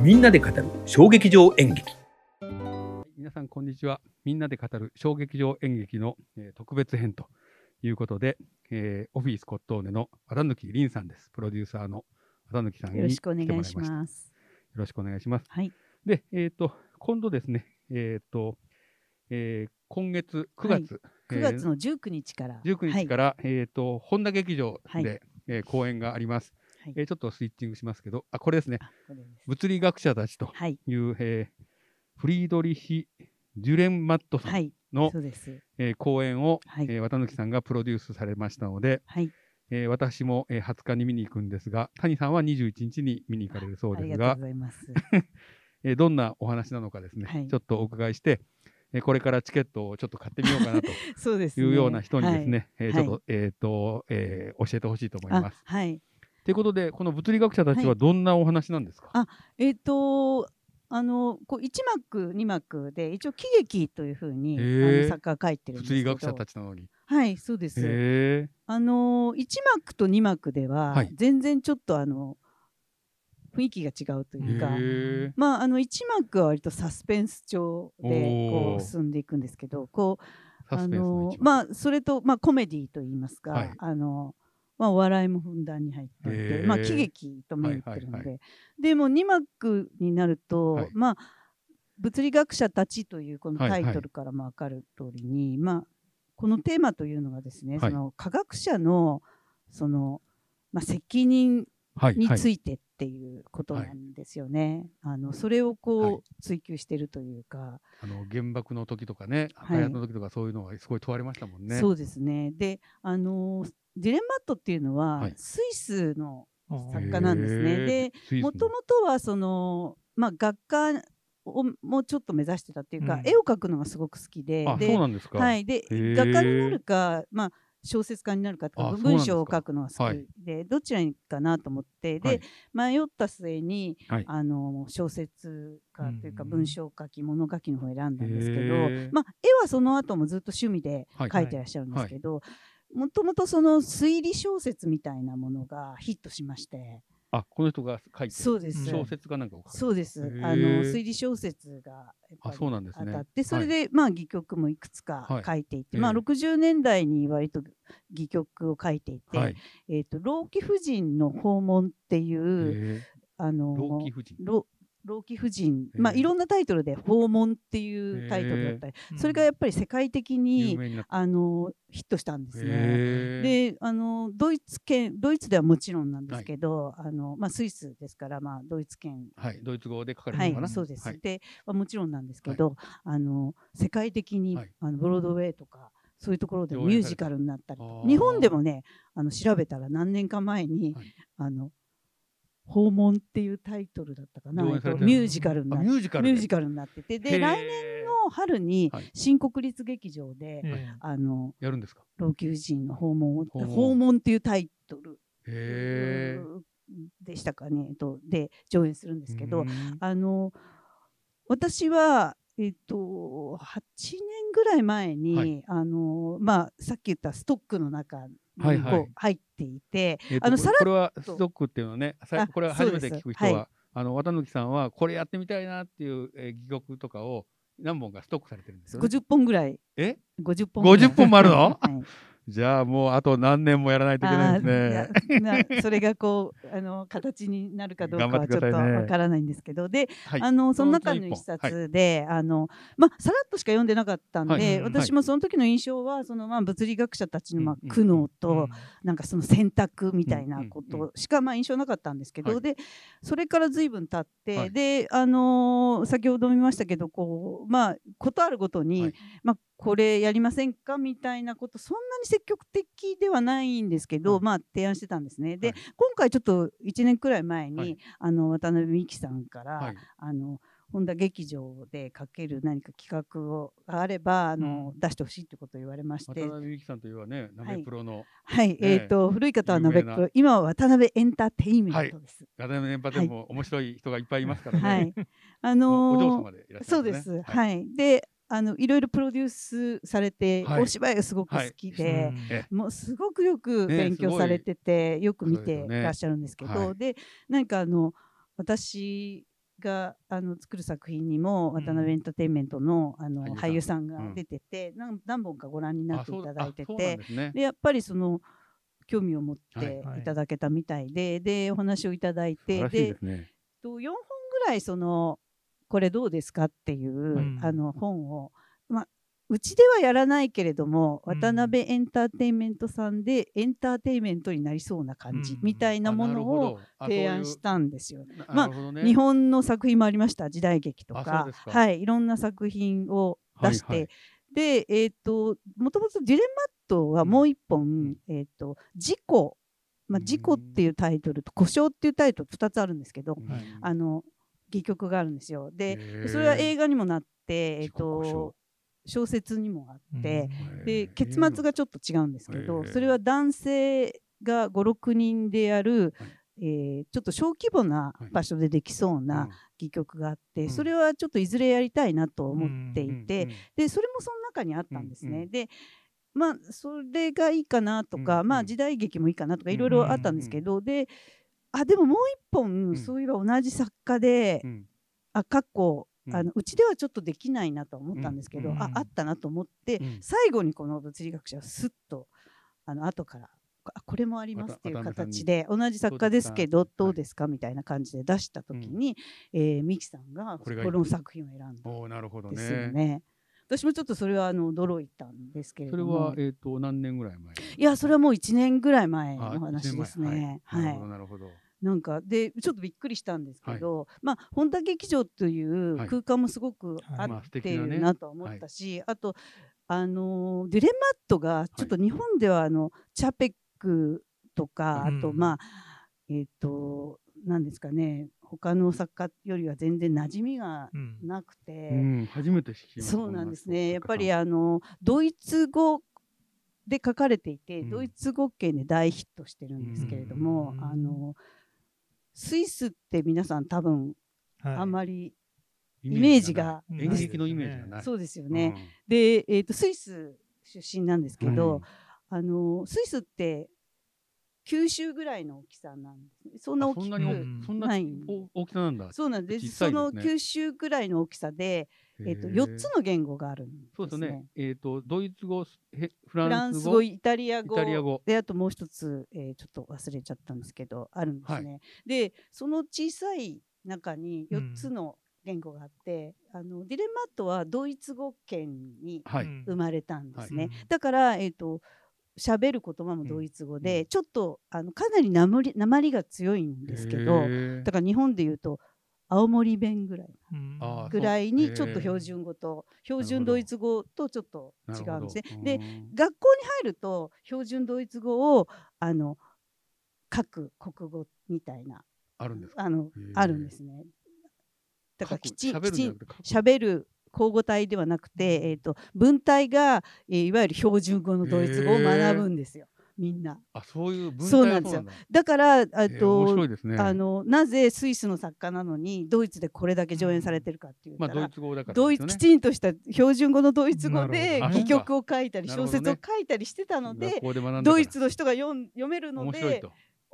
みんなで語る衝撃場演劇。皆さんこんにちは。みんなで語る衝撃場演劇の、えー特別編ということで、えーオフィスコットーネの綿貫凛さんです。プロデューサーの綿貫さんによろしくお願いします。よろしくお願いします。はい。でえっ、と今度ですねえっ、と、えー今月9月、9月の19日から。えー19日から、えっ、と本田劇場で、はい。えー公演があります、はいえーちょっとスイッチングしますけどあこれですね物理学者たちとはい。いう、えーフリードリヒ・デュレンマットさんはい。の、そうです。えー公演を、はいえー綿貫さんがプロデュースされましたので、はい。えー私も、えー20日に見に行くんですが谷さんは21日に見に行かれるそうありですががとうございます。えーどんなお話なのかですね、はいちょっとお伺いして、えーこれからチケットをちょっと買ってみようかなと そうです、ね。いうような人にですね、えーちょっと,、はいえーとえー教えてほしいと思いあます。はい。ということでこの物理学者たちははい。どんなお話なんですか、あえっ、とあのこう1幕2幕で一応喜劇というふうにあへーの作家が書いてるんですけど。物理学者たちなのに。はいそうです。へあの1幕と2幕では、はい。全然ちょっとあの雰囲気が違うというか、ーまあ、あの1幕は割とサスペンス調でこう進んでいくんですけどこうあのまあそれと、まあ、コメディといいますか、はい。あのまあ、お笑いもふんだんに入っていて、へー。まあ、喜劇と銘打ってるので、はいはいでも2幕になると、はい。まあ物理学者たちというこのはいはい。タイトルからも分かる通りに、まあ、このテーマというのがですね、はい。その科学者のその、まあ、責任はいはい。についてっていうことなんですよね。あのそれをこう、はい。追求してるというか、あの原爆の時とかね、はい。開発の時とかそういうのがすごい問われましたもんね。そうですね。で、あのディレンマットっていうのは、はい。スイスの作へ家なんですね。ー。で、もともとはそのまあ学科をもうちょっと目指してたっていうか、うん。絵を描くのがすごく好きで、あ、でそうなんですか。はい、で画家になるか、まあ、小説家になるかとか文章を書くのが好はいきで、どちらにかなと思ってで、はい。迷った末に、はい。あの小説家というかうん。文章書き物書きの方を選んだんですけど、まあ、絵はその後もずっと趣味ではい。描いてらっしゃるんですけど、もともとその推理小説みたいなものがヒットしまして。あ、この人が書いてそうです。小説かなんか。そうです。あの推理小説がありそうなんですね。当たってそれで、まあ戯曲もいくつかはい。書いていて、ええ。まあ60年代に割と戯曲を書いていて、はい。えー、と老貴婦人の訪問っていう、へあのー老貴婦人。老老貴婦人、ええ。まあいろんなタイトルで訪問っていうタイトルだったり、それがやっぱり世界的有に。あのヒットしたんですね。であのドイツ圏ドイツではもちろんなんですけど、あのまあ、スイスですから、まあ、ドイツ圏。はい、ドイツ語で書かれはいたのかな？そうです、はい。で、まあ、もちろんなんですけど、あの世界的に、はい。あのブロードウェイとかそういうところでミュージカルになったり日本でもねあの調べたら何年か前に、はい。あの訪問っていうタイトルだったかな、ミュージカルにあなっミュージカルで？ミュージカルになってて。へでー。来年の春にはい。新国立劇場で、えあのやるんですか？老朽人の訪問を訪問っていうタイトル。でしたかね、えっと、で上演するんですけど、うん。あの私は、えっと、8年ぐらい前に、はい。あのまあ、さっき言ったストックの中にこう、はい。はい入っていて、えっとあのさらっこれはとストックっていうのはね、これは初めて聞く人は、はい。あの綿貫さんはこれやってみたいなっていう、えー、戯曲とかを何本かストックされてるんですよ、ね。50本ぐらい、え？50本ぐらい。50本もあるの？はいじゃあもうあと何年もやらないといけないですね。それがこうあの形になるかどうかはちょっとわからないんですけど、で、はい。あのその中その一冊で、あのまあさらっとしか読んでなかったんで、はい。うん私もその時の印象はそのまあ物理学者たちのまあうん苦悩と、うんなんかその選択みたいなことしかまあ印象なかったんですけど、はい。でそれから随分経って、はい。であのー先ほど見ましたけどこうまあことあるごとに、はい。まあこれやりませんか？みたいなことそんなに積極的ではないんですけど、はい。まあ提案してたんですね。で、はい。今回ちょっと1年くらい前に、はい。あの渡辺美樹さんから、はい。あの本田劇場でかける何か企画をがあればあの、出してほしいってことを言われまして。渡辺美樹さんといえばね、ナメプロの、はい、えっ、と古い方はナベ有名な。プロ。今は渡辺エンターテインメントです。渡辺電波でも面白い人がいっぱいいますからね。はい、あもうお嬢のー様でいらっしゃそうるんね。です。はい、であのいろいろプロデュースされて、はい。お芝居がすごく好きで、うん。えもうすごくよくね勉強されてて、よく見てらっしゃるんですけど、はい。でなんかあの私があの作る作品にも渡辺エンターテインメントのあの俳優さんが。出てて、何何本かご覧になっていただいててね。でやっぱりその興味を持っはいてはい。いただけたみたいで、でお話をいただいてで。と4本ぐらいそのこれどうですか？っていう、はいあの本を、まあ、うちではやらないけれども、うん。渡辺エンターテインメントさんでエンターテインメントになりそうな感じうん。みたいなものをあ提案したんですよ。なるほどまあ日本の作品もありました時代劇とか。はい、いろんな作品を出して、はいはい。で、えー、ともともとディレマットはもう一本、ん。えー、と事故、まあ、うん事故っていうタイトルと故障っていうタイトル2つあるんですけど、うん。はい。あの戯曲があるんですよ。でそれは映画にもなって、えー、事故故障と小説にもあって、で結末がちょっと違うんですけど、それは男性が56人でやる、はい。えーちょっと小規模な場所でできそうな戯曲があって、うん。それはちょっといずれやりたいなと思っていて、うんうんでそれもその中にあったんですね。うんうんでまあそれがいいかなとか、うんうんまあ時代劇もいいかなとかいろいろあったんですけど、であでももう一本、ん。そういえば同じ作家で、うん。あ過去うん。あのうちではちょっとできないなと思ったんですけど、うんああったなと思って、うん。最後にこの物理学者はすっとあの後からあこれもありますっていう形で同じ作家ですけどどうですかみたいな感じで出した時に、えーミキさんがこの作品を選んだんですよね。ね。私もちょっとそれはあの驚いたんですけれそれどもはえっと何年ぐらい前？いやそれはもう1年ぐらい前あの話ですね。はい。なるほどなるほど。なんかでちょっとびっくりしたんですけど、まあ本田劇場というはい空間もすごくあ素って敵なね。るなとは思ったし、あとあのーディレマットがちょっと日本ではあの、チャペックとか、うん。あとまあえっ、と何ですかね他の作家よりは全然馴染みがうん。なくて、うん初めて知りましたそうなんですね。やっぱりああのドイツ語で書かれていて、うん。ドイツ語圏で大ヒットしてるんですけれども、うん。あのスイスって皆さん多分はい。あんまり、イメージがうん。演劇のイメージがない。そうですようね。ん。で、えー、とスイス出身なんですけど、うんあのスイスって九州ぐらいの大きさなんですね。そんな大きくなにうん大きさなんだ。そうなんですね。その九州ぐらいの大きさで、えっ、とへー四つの言語があるんです、ね。そうですよね。えっとドイツ語、へフフラランス語、イタリア語イタリア語であともう一つ、えーちょっと忘れちゃったんですけどあるんですね。でその小さい中に4つの言語があって、あのディレマットはドイツ語圏にはい。うん生まれたんですね。はいだから、えー、と喋る言葉もドイツ語で、うんちょっとあのかなりなまりなまりが強いんですけどだから日本で言うと青森弁ぐらい。ぐらいにちょっと標準語と標準ドイツ語とちょっと違うんですね。で学校に入ると標準ドイツ語をあの書く国語みたいなあるんですか？あのあるんですね。だからきちんきちん喋るんじゃなくて？書く喋る交互体ではなくて、えー、と文体が、えーいわゆる標準語のドイツ語を学ぶんですよみんな。あ、そういう文体そうなんですよだだからあとね。あのなぜスイスの作家なのにドイツでこれだけ上演されてるかっていうまあドイツ語だからね。きちんとした標準語のドイツ語で 戯曲を書いたり小説を書いたりしてたので学校で学んだからドイツの人が読ん読めるので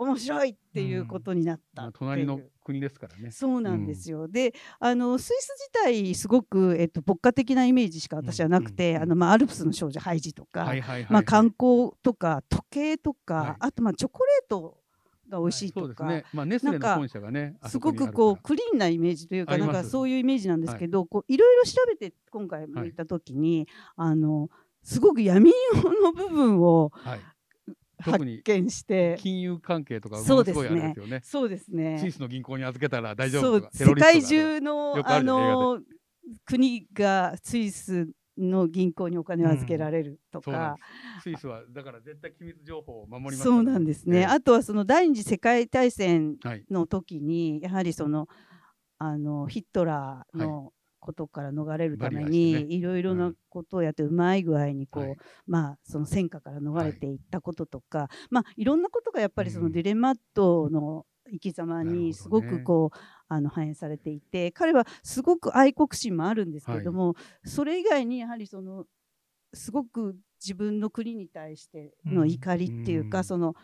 面白いっていうことになったまあっう隣の国ですからね。そうなんですよ。であのスイス自体すごく、えっと、牧歌的なイメージしか私はなくて、うんうんあのまあ、アルプスの少女ハイジとか、はいはいはい。まあ、観光とか時計とか、はいあとまあチョコレートが美味しいとか、そうですね。まあね、あすそこごくこうクリーンなイメージというかなんかそういうイメージなんですけど、こういろいろ調べて今回向いた時に、あのすごく闇の部分をはい。発特に見して。金融関係とかそうですね。そうですね。スイスの銀行に預けたら大丈夫。世界中のあの国がスイスの銀行にお金を預けられるとそうなん。スイスはだから絶対機密情報を守りますそうなんですね、ええ。あとはその第二次世界大戦はい。の時にやはりそのあのヒットラーのことから逃れるためにいろいろなことをやってうまい具合にこう、はい。まあその戦火から逃れていったこととか、まあいろんなことがやっぱりそのうん。ディレマットの生き様にすごくこう、あの反映されていて彼はすごく愛国心もあるんですけれども、それ以外にやはりそのすごく自分の国に対しての怒りっていうか、うん。その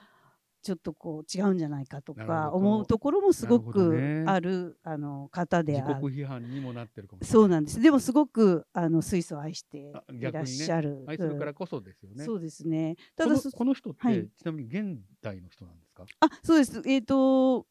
ちょっとこう違うんじゃないかとか思うところもすごくねあるあの方で自ある。国批判にもなってるかもしれない。そうなんです。でもすごくあのスイスを愛してあいらっしゃる。愛するからこそですよね。うんそうですね。たこのだそこの人って、はいちなみに現代の人なんですか？あそうです。えっ、と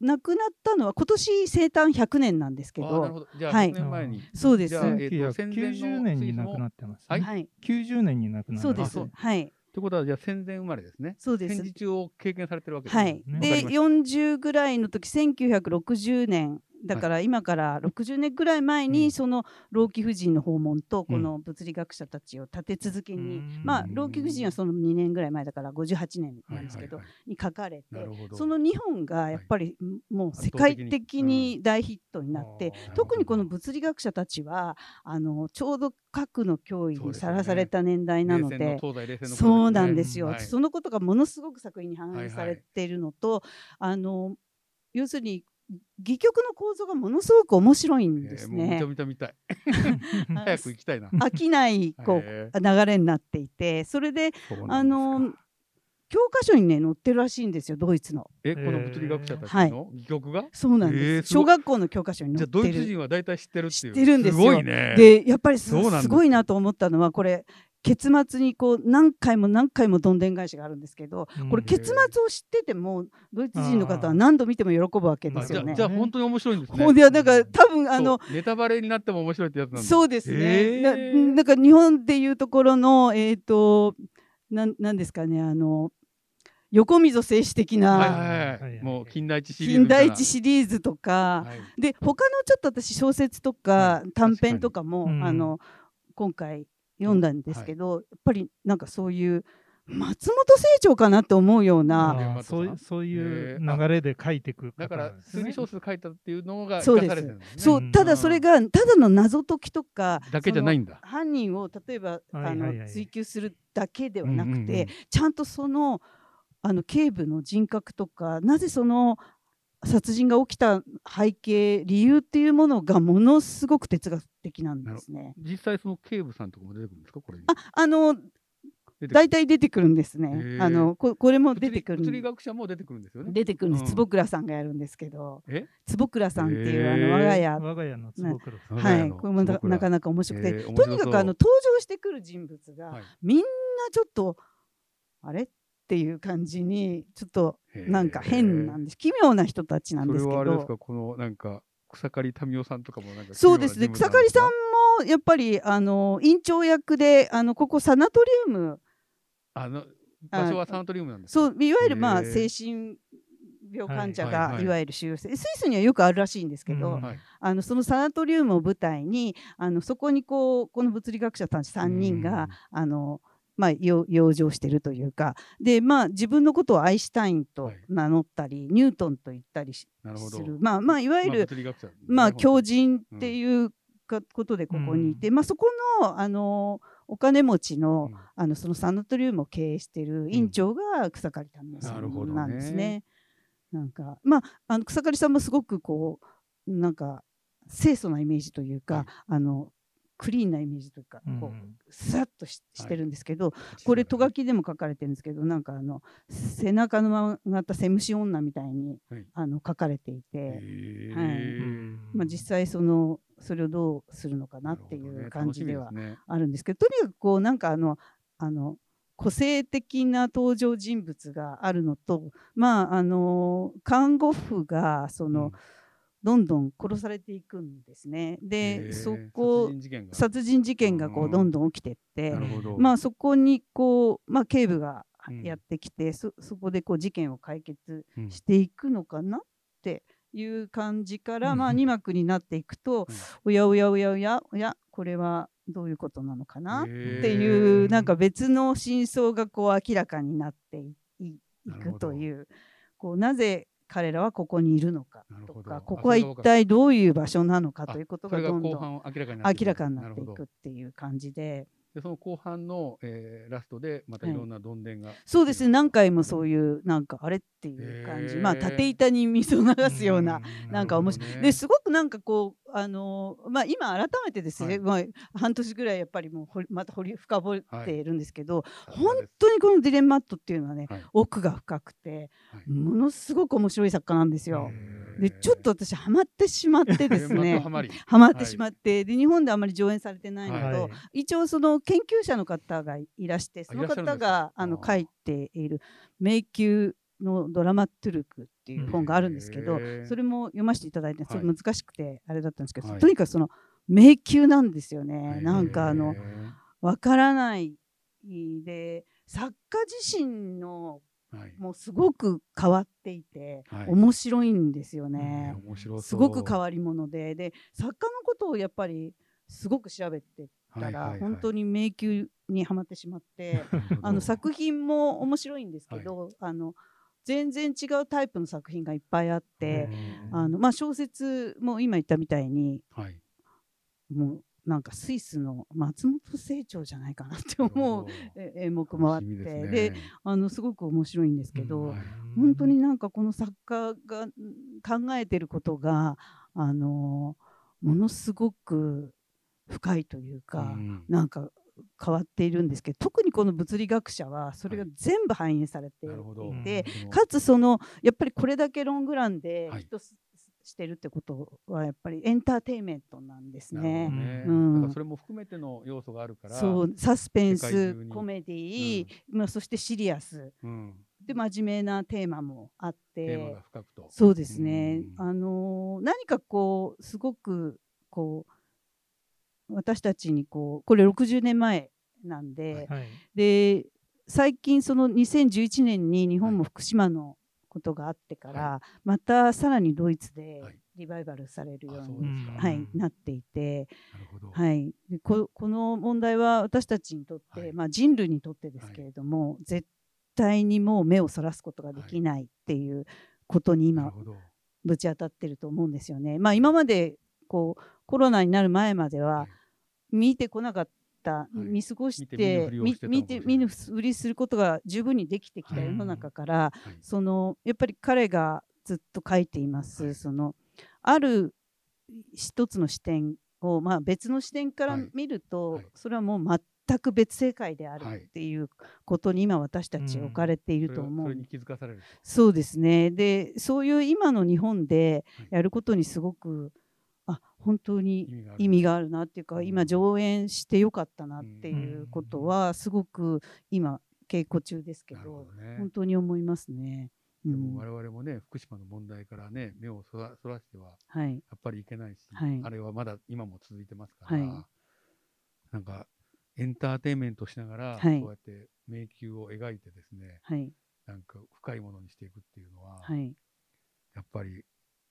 亡くなったのは今年生誕100年なんですけど、はい100年前に。そうですじゃあ、えーと戦前の1990年に亡くなっってます、はいはい、90年に亡くなそうですそう。はい、ってことは、じゃあ戦前生まれですね。そうです戦。時中を経験されてるわけですねはい。でりました40ぐらいの時1960年だから今から60年ぐらい前うん。にその老貴婦人の訪問とこの物理学者たちを立て続けに、うん。まあ老貴婦人はその2年ぐらい前だから58年なんですけど、に書かれて。その2本がやっぱりもう世界的に大ヒットになって、特にこの物理学者たちはあのちょうど核の脅威にさらされた年代なので。そうなんですよ、はい。そのことがものすごく作品に反映されているのと、あの要するに戯曲の構造がものすごく面白いんですねえーもう見た。見た見たい。あ 早く行きたいな。飽きないこうへ流れになっていてそれであの教科書にね載ってるらしいんですよドイツの。え、この物理学者たちの？戯曲が？そうなんです、えーす小学校の教科書にじゃあドイツ載ってる。人は大体知ってるっていう。知ってるんですよすごいね。でやっぱりすごいなと思ったのはこれ結末にこう何回も何回もどんでん返しがあるんですけどこれうん結末を知っててもドイツ人の方は何度見ても喜ぶわけですよね。じゃあ本当に面白いんですね。ほんでだから多分あのネタバレになっても面白いってやつなんだ。そうですね。へなーなんか日本でいうところのえっ、となんなんですかねあの横溝静止的な。もう近代一シリーズ。近代一シリーズとか、はいで他のちょっと私小説とかはい短編とかも、あの今回読んだんですけど、やっぱりなんかそういう松本清張かなって思うような、そういそういう流れで書いていくだから方なんですね。推理小説書いたっていうのがそうです。生かされてるんですね。うん。そうただそれがただの謎解きとかだけじゃないんだ。犯人を例えば、はいはいはい。あの追求するだけではなくて、うんうんうん。ちゃんとそのあの警部の人格とかなぜその殺人が起きた背景理由っていうものがものすごく哲学的なんですね。実際その警部さんとかも出てくるんですか？これに。ああの大体出てくるんですね。あのここれも出てくる物理学者も出てくるんですよね。出てくるんです。うん。坪倉さんがやるんですけど、え？坪倉さんっていう、あの我が家。我が家の坪倉さん。はい、これもなかなか面白くて、とにかくあの登場してくる人物が、はい。みんなちょっとあれ？っていう感じにちょっとなんか変なんです。奇妙な人たちなんですけそれはあれですどか？このなんか草刈民生さんとかもなんかそうですね。草刈さんんもやっぱりあの院長役であのここサナトリウム。あの場所はサナトリウムなんですか？そういわゆるまあ精神病患者がいわゆる収容スイスにはよくあるらしいんですけど、うんはい。あのそのサナトリウムを舞台にあのそこにこうこの物理学者たち3人が、あのまあ、養養生してるというか。で、まあ、自分のことをアインシュタインとはい。名乗ったり、ニュートンと言ったりしなるほど。する、まあまあ、いわゆまある、まあ、狂人っていうかことでここにいて、まあ、そこのあのお金持ちの,、うん。あのそのサナトリウムを経営している院長が草刈さなるほどねんなんですね。なんかまあ、あの草刈さんもすごくこうなんか清楚なイメージというか、はい。あのクリーンなイメージというか、うんこうスラッとししてるんですけど、はい。これト書きでも書かれてるんですけどなんかあの背中の曲がったセムシ女みたいに、はい。あの書かれていて、へはい。ーまあ、実際そのそれをどうするのかなっていう感じではあるんですけどとにかくこうなんかあのあの個性的な登場人物があるのとまああの看護婦がその、うんどんどん殺されていくんですね。でそこ殺人事件が？こううん。どんどん起きてって、まあそこにこう、まあ、警部がうん。やってきて、そそこでこう事件を解決うん。していくのかなっていう感じから、うん。まあ2幕になっていくと、おやおやおやおやおやこれはどういうことなのかなっっていうなんか別の真相がこう明らかになっていくというこうなぜ彼らはここにいるのかとかここは一体どういう場所なのかあということががどんどん明らかになっていくっていう感じで。でその後半の、えーラストでまたい。ろんなどんでんが、そうですね。何回もそういうなんかあれっていう感じ、へー。まあ縦板に水を流すような、なんか面白い、ね。ですごくなんかこうあのまあ、今改めてですね、はい。まあ、半年ぐらいやっぱりもう掘りまた掘り深掘ってい。るんですけど、さすが本当にこのディレンマットっていうのはね、はい。奥が深くて、はい。ものすごく面白い作家なんですよ。でちょっと私ハマってしまってですね。クハマり。ハマってしまって、で日本であまり上演されてないのと、はい。一応その研究者の方がいらしてその方があの書いている「迷宮のドラマトゥルク」っていう本があるんですけど、それも読ませていただいてそれはい難しくてあれだったんですけど、はい。とにかくその迷宮なんですよね。なんかあのわからないで作家自身のはい。もうすごく変わっていて、はい。面白いんですよね。すごく変わり者で。で作家のことをやっぱりすごく調べてたら、本当にに迷宮にはまってしまって あの作品も面白いんですけど、あの全然違うタイプの作品がいっぱいあって、あのまあ、小説も今言ったみたいにはい。もうなんかスイスの松本清張じゃないかなって思うえ演目もあってで,、あのすごく面白いんですけど、はい。本当になんかこの作家がん考えてることがあのものすごく深いというか、うん。なんか変わっているんですけど特にこの物理学者はそれが全部反映されていて、そのかつそのやっぱりこれだけロングランではい。ヒットすしてるってことはやっぱりエンターテインメントなんですね。ど。ね。うん。だからそれも含めての要素があるからそうサスペンスコメディ、まあ、そしてシリアス。うん。で真面目なテーマもあってテーマが深くと。そうですね、うん。あのー何かこうすごくこう私たちにこうこれ60年前なんで、はいで最近その2011年に日本も福島のことがあってから、またさらにドイツではい。リバイバルされるよあうに、はいうん。なっていて、なるほど。はい、でここの問題は私たちにとって、はい。まあ、人類にとってですけれども、絶対にもう目をそらすことができないっていうことに今ぶち当たってると思うんですよね。まあ、今までこうコロナになる前までははい見てこなかった、い。見過ごし見てて見て見ぬふりすることが十分にできてきたはい世の中から、はいそのやっぱり彼がずっと書いています、はい。そのある一つの視点を、まあ、別の視点からはい。見ると、はい。それはもう全く別世界であるはい。っていうことに今私たち置かれていると思う。それをそれに気づかされる。そうですね。で、そういう今の日本ではい。やることにすごく、あ、本当に意味があるなっていうか、うん今上演してよかったなっていうことは、すごく今稽古中ですけど、どね本当に思いますね。うんでも我々もね福島の問題からね目をそらそらしてははい。やっぱりいけないし、はいあれはまだ今も続いてますから、はいなんかエンターテインメントしながら、はいそうやって迷宮を描いてですねはい。なんか深いものにしていくっていうのは、はい。やっぱり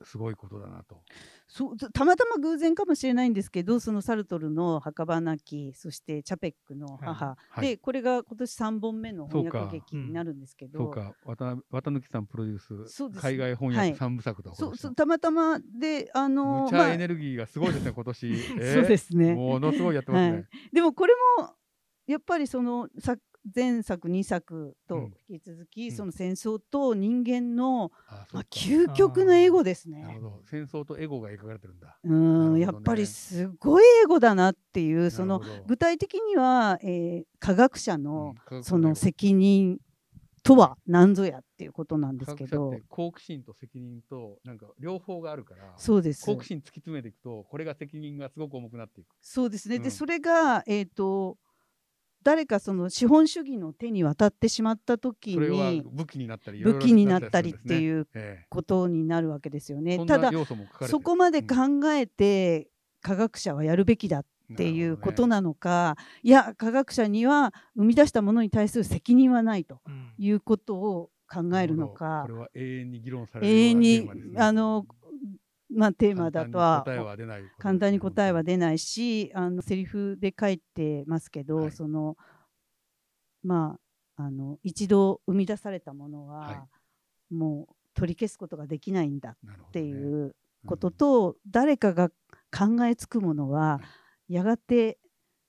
すごいことだなと。そうたたまたま偶然かもしれないんですけどそのサルトルの「墓場なき」そしてチャペックの母、はい。でこれが今年3本目の翻訳劇になるんですけど、そうか。渡渡貫さんプロデュースそうです海外翻はい。訳三部作と、そうそうたまたまであのむちまあ。ゃエネルギーがすごいですね今年、えーそうですね。ものすごいやってますね、はい。でもこれもやっぱりその作前作2作と引き続き、うん。その戦争と人間の、まあ、あそうか。究極のエゴですね。なるほ。ど。戦争とエゴが描かれてるんだ。うなるほどね。んやっぱりすごいエゴだなっていうその具体的には、えー科学者うんの科学者その責任とは何ぞやっていうことなんですけど。科学者って好奇心と責任となんか両方があるからそうです。好奇心突き詰めていくとこれが責任がすごく重くなっていく。そうですね、うん。でそれが、えー、と誰かその資本主義の手に渡ってしまった時に武器になったり武器になったりってう、いうえことになるわけですよえね。ただそこまで考えて科学者はやるべきだっていうことななのか、いや科学者には生み出したものに対する責任はないとうん。いうことを考えるのなかこれは永遠に議論される永遠にようなテーマですね。あの、まあ、テーマだとは簡単に答えは出ないしあのセリフで書いてますけど、はい。そのまああの一度生み出されたものは、はもう取り消すことができないんだっっていうことと、誰かが考えつくものは、やがて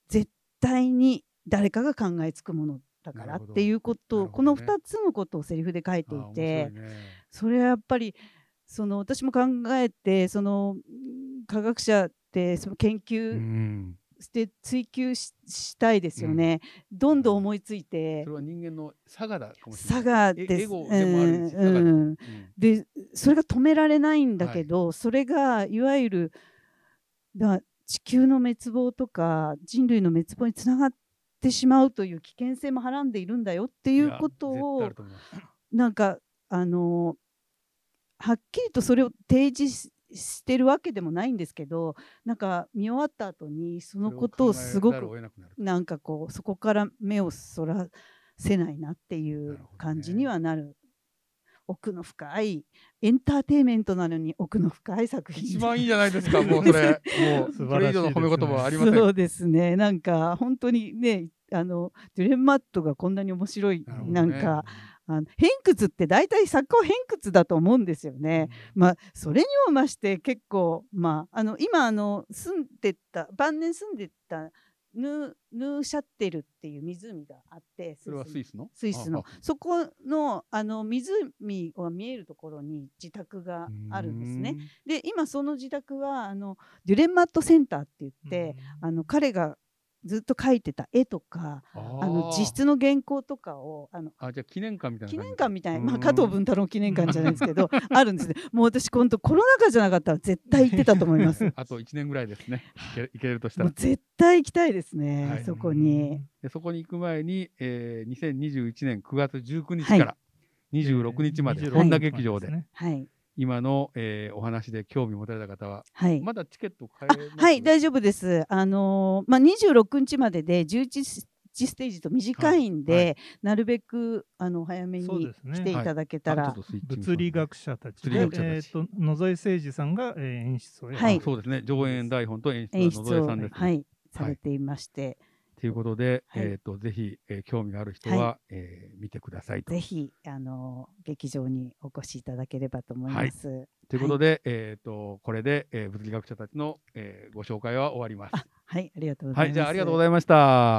絶対に誰かが考えつくものだからっていうことね。この2つのことをセリフで書いていて。ね。それはやっぱりその私も考えてそのうん科学者ってその研う究ん。して追求ししたいですよね、どんどん思いついてそれは人間の差がだ。差がです。エエゴでそれが止められないんだけど、それがいわゆるだ地球の滅亡とか人類の滅亡につながってしまうという危険性もはらんでいるんだよっていうことをなんかあのはっきりとそれを提示ししてるわけでもないんですけどなんか見終わった後にそのことをすごく得なんかこうそこから目をそらせないなっていなるう感じにはなる。奥の深いエンターテインメントなのに奥の深い作品。一番いいじゃないですか、もうそれ。もう、素それ以上の褒め言葉はありません。そうですね。なんか本当にねあのデュレンマットがこんなに面白いね。なんかあの偏屈って大体作家は偏屈だと思うんですよね。まあそれにも増して結構まああの今あの住んでた晩年住んでたヌーヌーシャッテルっていう湖があってそれはスイスのスイスの？そこのあの湖が見えるところに自宅があるんですね。。で今その自宅はあのデュレンマットセンターって言って、あの彼がずっと描いてた絵とかああの実質の原稿とかをあのあ、じゃあ記念館みたいな記。念館みたいな、うんまあ、加藤文太郎記念館じゃないですけど あるんですねもう私今度コロナ禍じゃなかったら絶対行ってたと思います あと1年ぐらいですね。いけるとしたらもう。絶対行きたいですね、はいそこに。でそこに行く前に、えー、2021年9月19日から26日まで、はい本田劇場で、ねはい今の、えーお話で興味持たれた方は、はい。まだチケット買あえます？はい大丈夫です。あのーまあ、26日までで11スステージと短いんで、はいはなるべくあの早めに来ていただけたら、あちょっとスイッチングします物理学者たちで、えー、と野添誠二さんが、えー演出をやるはい。あそうですね。上演台本と演出は野添さんです、ね。はい、されていまして、ということで、はいえー、とぜひ、えー興味がある人は、はえー見てくださいと。ぜひあのー劇場にお越しいただければと思います。ということで、えー、とこれで、えー物理学者たちの、えーご紹介は終わります。はい、ありがとうございます。はい、じゃあありがとうございました。